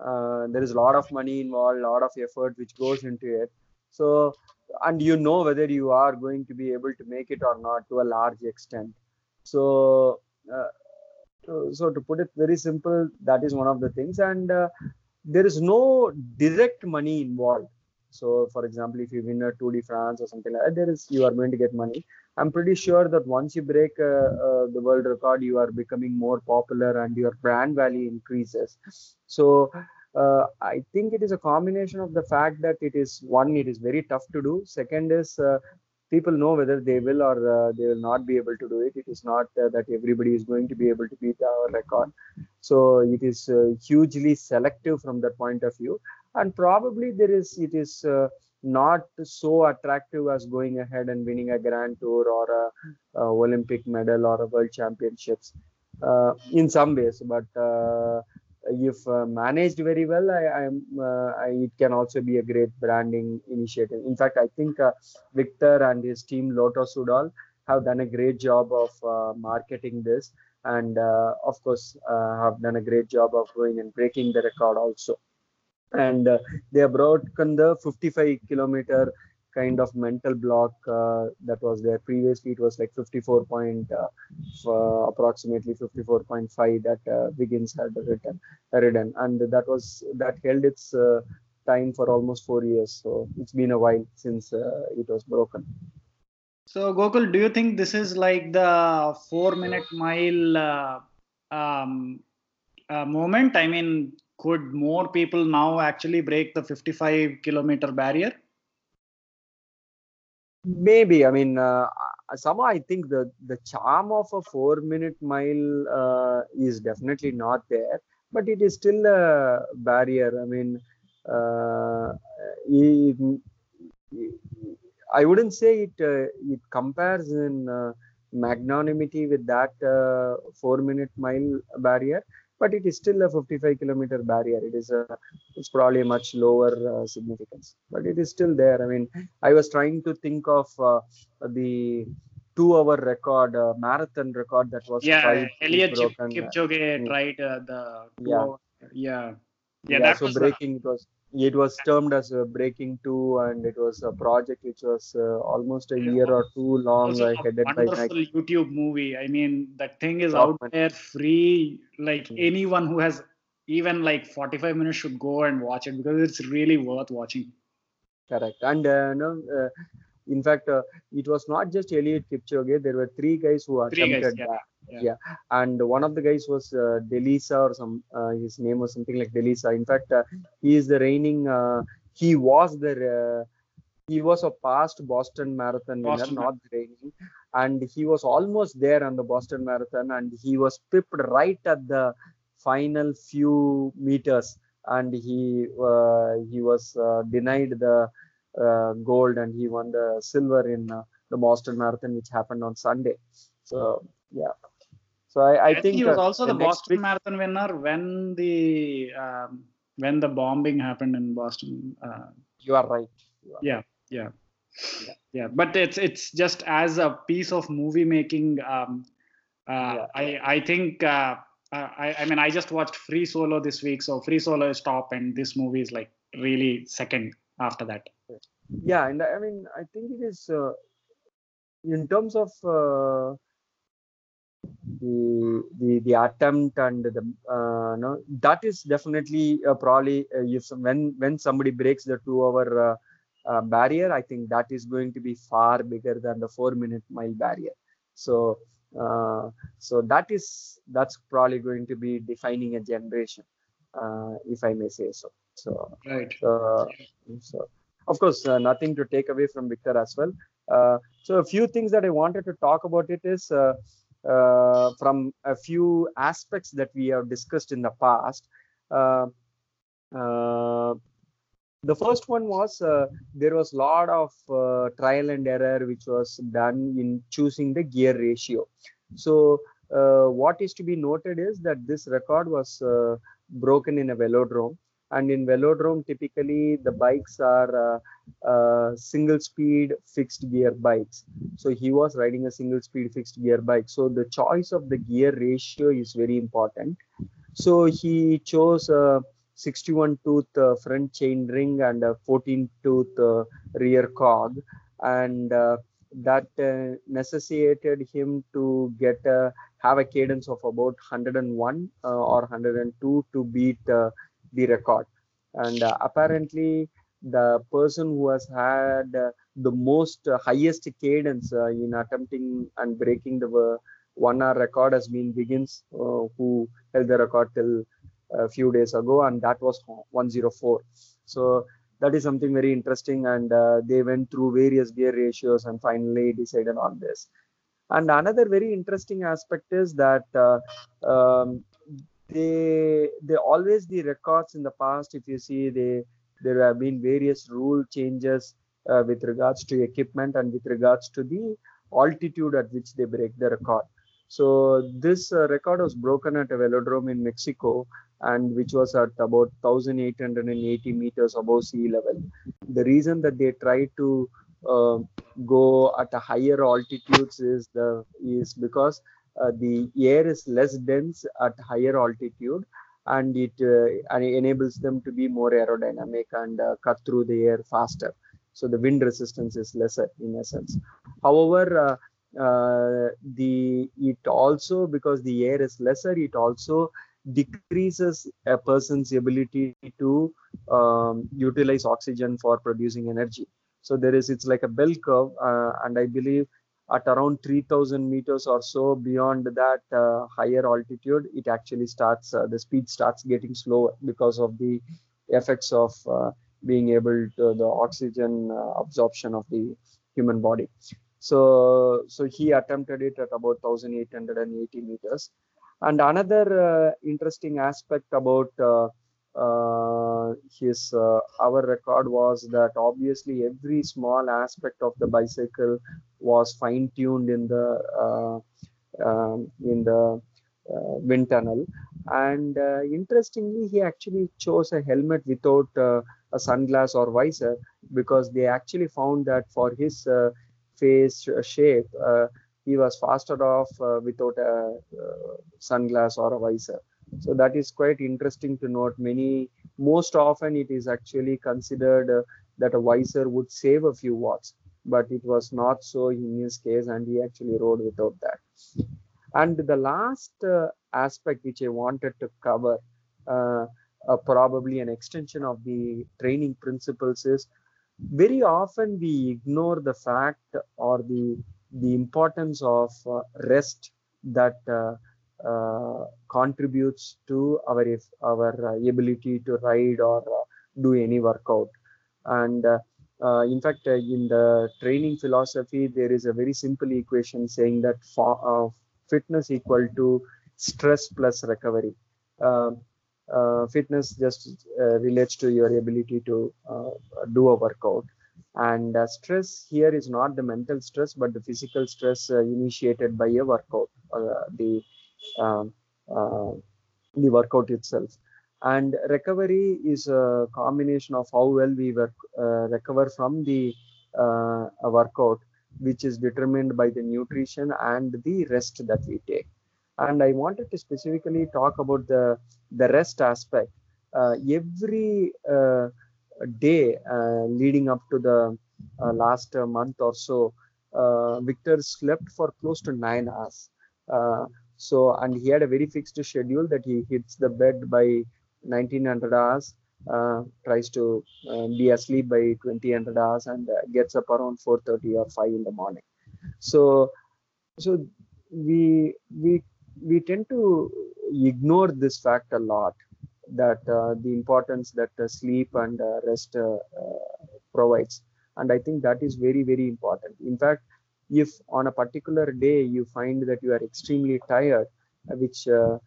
uh, there is a lot of money involved, a lot of effort which goes into it. So, and you know whether you are going to be able to make it or not to a large extent. So, uh, so, so to put it very simple, that is one of the things, and uh, there is no direct money involved. So, for example, if you win a Tour de France or something like that, there is you are going to get money. I'm pretty sure that once you break uh, uh, the world record, you are becoming more popular and your brand value increases. So, uh, I think it is a combination of the fact that it is one, it is very tough to do. Second is uh, people know whether they will or uh, they will not be able to do it. It is not uh, that everybody is going to be able to beat our record. So it is uh, hugely selective from that point of view, and probably there is it is uh, not so attractive as going ahead and winning a Grand Tour or a, a Olympic medal or a World Championships uh, in some ways, but. Uh, if uh, managed very well, I, I'm, uh, it can also be a great branding initiative. In fact, I think uh, Victor and his team Lotto Soudal have done a great job of marketing this, and of course have done a great job of going and breaking the record also. And uh, they have broken the 55 kilometer kind of mental block uh, that was there previously. It was like 54 point, uh, f- approximately 54.5 that uh, Wiggins had written, written, and that was that held its uh, time for almost four years. So it's been a while since uh, it was broken. So Gokul, do you think this is like the four-minute mile uh, um, uh, moment? I mean, could more people now actually break the 55 kilometer barrier? Maybe. I mean, uh, somehow I think the the charm of a four minute mile uh, is definitely not there, but it is still a barrier. I mean, uh, it, I wouldn't say it uh, it compares in uh, magnanimity with that uh, four minute mile barrier, but it is still a 55 kilometer barrier. It is a it's probably a much lower uh, significance, but it is still there. I mean, I was trying to think of uh, the two-hour record, uh, marathon record that was Yeah, Eliud broken. Kipchoge mm. tried uh, the two Yeah. hour- yeah, yeah, Yeah, that so was uh, breaking it was it was termed as a breaking two, and it was a project which was uh, almost a year or two long, also uh, a headed by wonderful. YouTube movie. I mean, that thing is out there free. Like Mm. anyone who has even like 45 minutes should go and watch it because it's really worth watching. Correct. And uh, no, uh, in fact, uh, it was not just Eliud Kipchoge. There were three guys who Three guys, yeah, that. Yeah. And one of the guys was uh, Delisa or some. Uh, his name was something like Delisa. In fact, uh, he is the reigning. Uh, he was the. Uh, he was a past Boston Marathon winner, Boston not the reigning, and he was almost there on the Boston Marathon, and he was pipped right at the final few meters, and he uh, he was uh, denied the uh, gold, and he won the silver in uh, the Boston Marathon, which happened on Sunday. So yeah, so I, I, I, think, he was also the, next Boston week- Marathon winner when the um, when the bombing happened in Boston. Uh, You are right. You are yeah, yeah, yeah. But it's it's just as a piece of movie making. Um, uh, Yeah. I I think. Uh, uh, I, I mean, I just watched Free Solo this week, so Free Solo is top, and this movie is like really second after that. yeah and i mean i think it is uh, in terms of uh, the the the attempt and the uh, no that is definitely uh, probably uh, if when when somebody breaks the two hour uh, uh, barrier i think that is going to be far bigger than the four minute mile barrier so uh, so that is that's probably going to be defining a generation uh, if i may say so so Right. uh, so, of course, uh, nothing to take away from Victor as well. Uh, so, a few things that I wanted to talk about it is uh, from a few aspects that we have discussed in the past. Uh, uh, the first one was uh, there was a lot of uh, trial and error which was done in choosing the gear ratio. So, uh, what is to be noted is that this record was broken in a velodrome and in velodrome typically the bikes are uh, uh, single speed fixed gear bikes. So he was riding a single speed fixed gear bike. So the choice of the gear ratio is very important. So he chose a 61 tooth uh, front chain ring and a 14 tooth uh, rear cog. And uh, that uh, necessitated him to get a have a cadence of about 101 uh, or 102 to beat the record. And uh, apparently, the person who has had uh, the most uh, highest cadence uh, in attempting and breaking the one hour record has been Wiggins, who held the record till a few days ago, and that was 104. So that is something very interesting and uh, they went through various gear ratios and finally decided on this and another very interesting aspect is that uh, um, they they always the records in the past if you see they there have been various rule changes uh, with regards to equipment and with regards to the altitude at which they break the record. So this uh, record was broken at a velodrome in mexico and which was at about 1880 meters above sea level. The reason that they tried to uh, go at a higher altitudes is the is because the air is less dense at higher altitude and it, uh, and it enables them to be more aerodynamic and uh, cut through the air faster. So the wind resistance is lesser in essence. However uh, uh, the it also because the air is lesser it also decreases a person's ability to um, utilize oxygen for producing energy. So there is it's like a bell curve uh, and i believe at around 3000 meters or so beyond that uh, higher altitude it actually starts uh, the speed starts getting slower because of the effects of uh, being able to the oxygen uh, absorption of the human body. So so he attempted it at about 1880 meters. And another uh, interesting aspect about uh, his uh, our record was that obviously every small aspect of the bicycle was fine tuned in the uh, um, in the uh, wind tunnel. And uh, interestingly he actually chose a helmet without uh, a sunglass or visor because they actually found that for his face shape he was faster off without a sunglass or a visor so that is quite interesting to note. Many most often it is actually considered uh, that a visor would save a few watts but it was not so in his case and he actually rode without that. And the last uh, aspect which i wanted to cover uh, uh, probably an extension of the training principles is very often we ignore the fact or the the importance of uh, rest that uh, contributes to our our uh, ability to ride or uh, do any workout. And in fact in the training philosophy there is a very simple equation saying that for, fitness equal to stress plus recovery. Um, uh, fitness just uh, relates to your ability to uh, do a workout. And stress here is not the mental stress but the physical stress initiated by a workout the uh, the workout itself. And recovery is a combination of how well we work, uh, recover from the uh, workout which is determined by the nutrition and the rest that we take. And i wanted to specifically talk about the the rest aspect. Uh, every uh, day uh, leading up to the last month or so victor slept for close to 9 hours so, and he had a very fixed schedule that he hits the bed by 1900 hours, uh, tries to uh, be asleep by 2000 hours, and uh, gets up around 4:30 or 5 in the morning. So, so we we we tend to ignore this fact a lot that uh, the importance that uh, sleep and uh, rest provides and i think that is very very important in fact if on a particular day you find that you are extremely tired uh, which uh,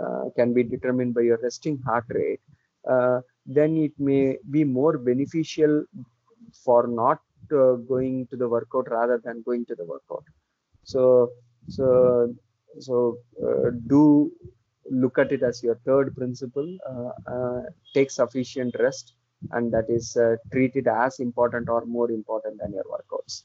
uh, can be determined by your resting heart rate uh, then it may be more beneficial for not uh, going to the workout rather than going to the workout so so so uh, do look at it as your third principle. Take sufficient rest, and that is uh, treat as important or more important than your workouts.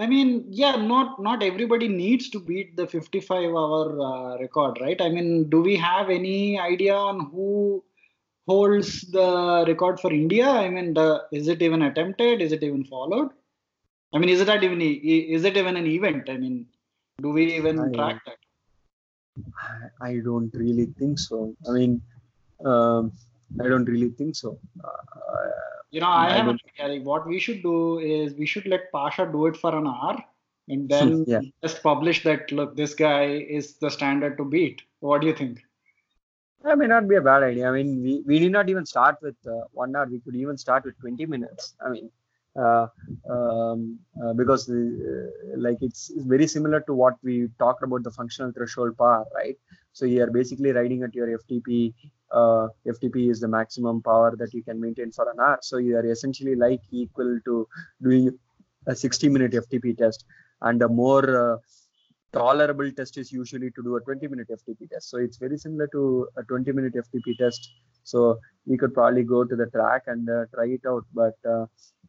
I mean, yeah, not not everybody needs to beat the 55 hour uh, record, right? I mean, do we have any idea on who holds the record for India? I mean, the, is it even attempted? Is it even followed? I mean, is it that even is it even an event? I mean, do we even I, track that? I don't really think so. I mean, um, I don't really think so. Uh, you know, I, I have don't- an what we should do is we should let Pasha do it for an hour and then Yeah. just publish that. Look, this guy is the standard to beat. What do you think? That may not be a bad idea. I mean, we, we need not even start with uh, one hour. We could even start with 20 minutes. I mean, uh, um, uh, because uh, like it's, it's very similar to what we talked about the functional threshold power, right? So you are basically riding at your FTP. Uh, FTP is the maximum power that you can maintain for an hour. So you are essentially like equal to doing a 60 minute FTP test and a more uh, tolerable test is usually to do a 20 minute FTP test. So it's very similar to a 20 minute FTP test. So we could probably go to the track and uh, try it out. But uh,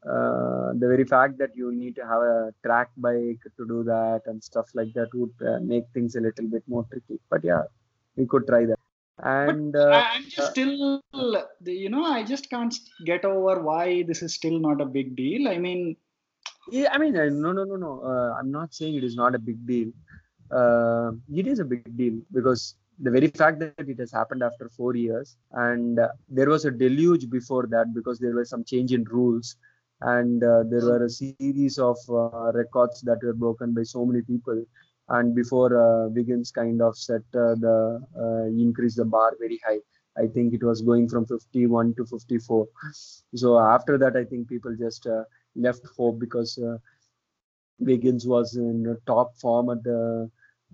uh, the very fact that you need to have a track bike to do that and stuff like that would uh, make things a little bit more tricky. But yeah, we could try that. And uh, I'm just still, you know, I just can't get over why this is still not a big deal. I mean, Yeah, I mean, uh, no, no, no, no. Uh, I'm not saying it is not a big deal. Uh, it is a big deal because the very fact that it has happened after four years, and uh, there was a deluge before that because there was some change in rules, and uh, there were a series of uh, records that were broken by so many people. And before uh, Wiggins kind of set uh, the uh, increased the bar very high. I think it was going from 51 to 54. So after that, I think people just uh, left hope because uh, Wiggins was in top form at the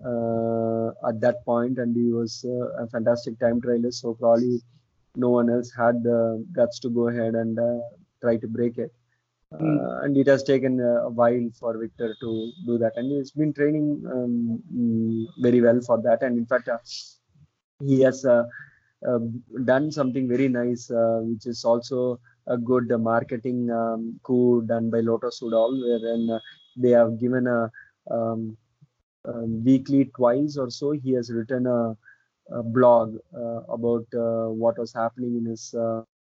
uh, at that point, and he was uh, a fantastic time trialler. So probably no one else had the guts to go ahead and try to break it. Uh, and it has taken a while for Victor to do that, and he's been training um, mm, very well for that. And in fact, uh, he has uh, uh, done something very nice, which is also a good marketing um, coup done by Lotto Soudal, wherein they have given a um, um, weekly twice or so. He has written a, a blog uh, about uh, what was happening in his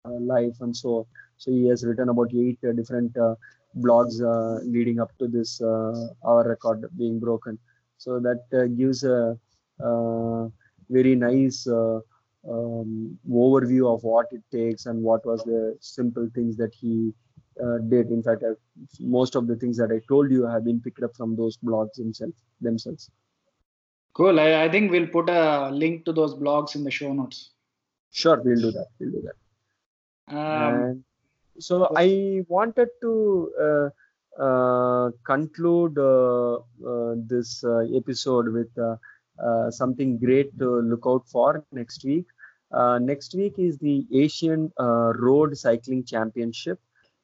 life and so. So he has written about eight uh, different uh, blogs uh, leading up to this uh, our record being broken. So that uh, gives a uh, very nice uh, um, overview of what it takes and what was the simple things that he uh, did. In fact, I, most of the things that I told you have been picked up from those blogs themselves. Themselves. cool. I, I think we'll put a link to those blogs in the show notes. Sure, we'll do that. We'll do that. Um, and so I wanted to uh, uh, conclude uh, uh, this uh, episode with something great to look out for next week. Uh, next week is the Asian uh, Road Cycling Championship,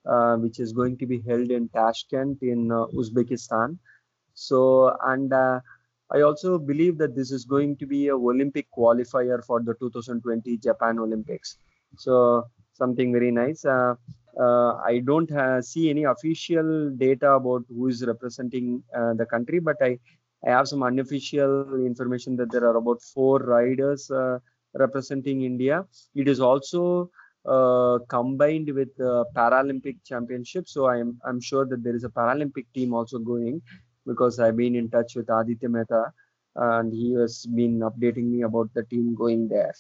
uh, which is going to be held in Tashkent in uh, Uzbekistan. So, and uh, I also believe that this is going to be a Olympic qualifier for the 2020 Japan Olympics. So, something very nice. Uh, uh, I don't uh, see any official data about who is representing uh, the country, but I, I have some unofficial information that there are about four riders uh, representing India. It is also uh, combined with the Paralympic Championship, so I'm I'm sure that there is a Paralympic team also going because I've been in touch with Aditya Mehta and he has been updating me about the team going there.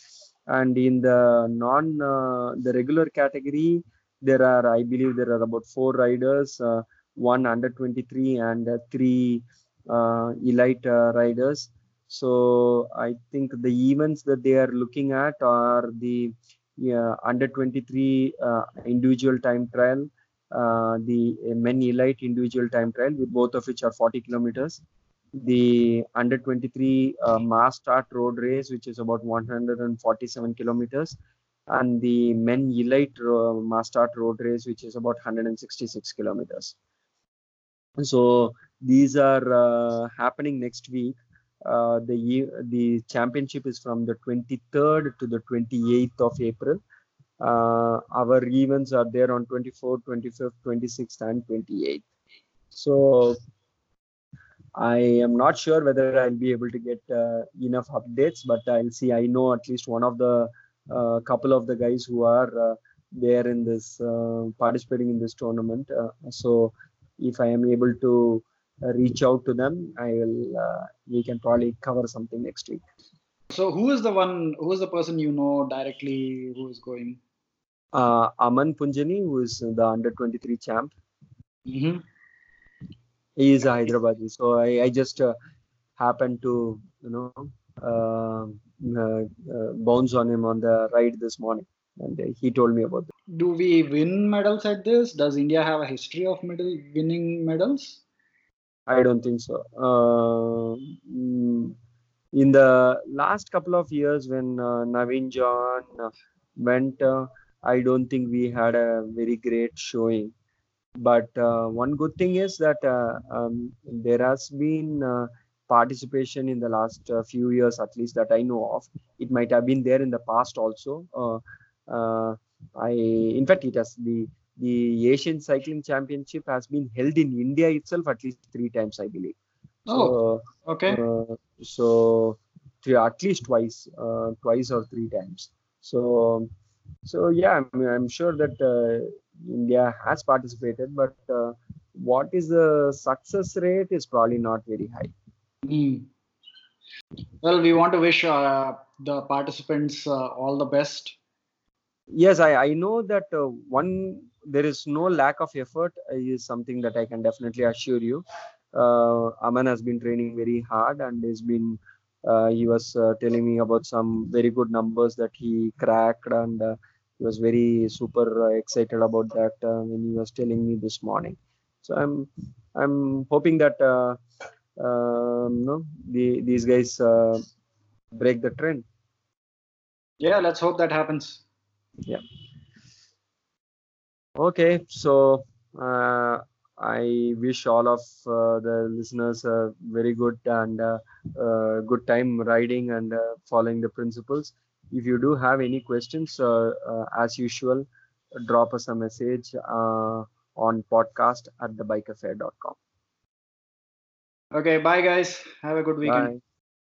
And in the non uh, the regular category, there are I believe there are about four riders, uh, one under 23 and uh, three uh, elite uh, riders. So I think the events that they are looking at are the yeah, under 23 uh, individual time trial, uh, the men elite individual time trial, with both of which are 40 kilometers. The under 23 uh, mass start road race, which is about 147 kilometers, and the men elite uh, mass start road race, which is about 166 kilometers. So these are uh, happening next week. Uh, the the championship is from the 23rd to the 28th of April. Uh, our events are there on 24th, 25th, 26th, and 28th. So I am not sure whether I'll be able to get uh, enough updates, but I'll see. I know at least one of the uh, couple of the guys who are uh, there in this uh, participating in this tournament. Uh, so if I am able to uh, reach out to them, I will. Uh, we can probably cover something next week. So who is the one? Who is the person you know directly who is going? Uh, Aman Punjani, who is the under 23 champ, Mm-hmm. he is a Hyderabadi. So I, I just uh, happened to you know uh, bounce on him on the ride this morning, and uh, he told me about that. Do we win medals at this? Does India have a history of medal winning medals? I don't think so. Uh, mm, in the last couple of years, when uh, Naveen John uh, went, uh, I don't think we had a very great showing. But uh, one good thing is that uh, um, there has been uh, participation in the last uh, few years, at least that I know of. It might have been there in the past also. Uh, uh, I, in fact, it has the the Asian Cycling Championship has been held in India itself at least three times, I believe. Oh, okay. Uh, so three, at least twice, uh, twice or three times. So, so yeah, I mean, I'm sure that uh, India has participated, but uh, what is the success rate is probably not very high. Hmm. Well, we want to wish uh, the participants uh, all the best. Yes, I, I know that uh, one there is no lack of effort uh, is something that I can definitely assure you. Uh, Aman has been training very hard and has been uh, he was telling me about some very good numbers that he cracked and he was very super excited about that when he was telling me this morning. So I'm I'm hoping that um, no the, these guys uh, break the trend. Yeah, let's hope that happens. Yeah. Okay, so uh, I wish all of uh, the listeners a very good and uh, uh, good time riding and uh, following the principles. If you do have any questions, uh, uh, as usual, drop us a message uh, on podcast at thebikeaffair.com. Okay, bye guys. Have a good weekend. Bye.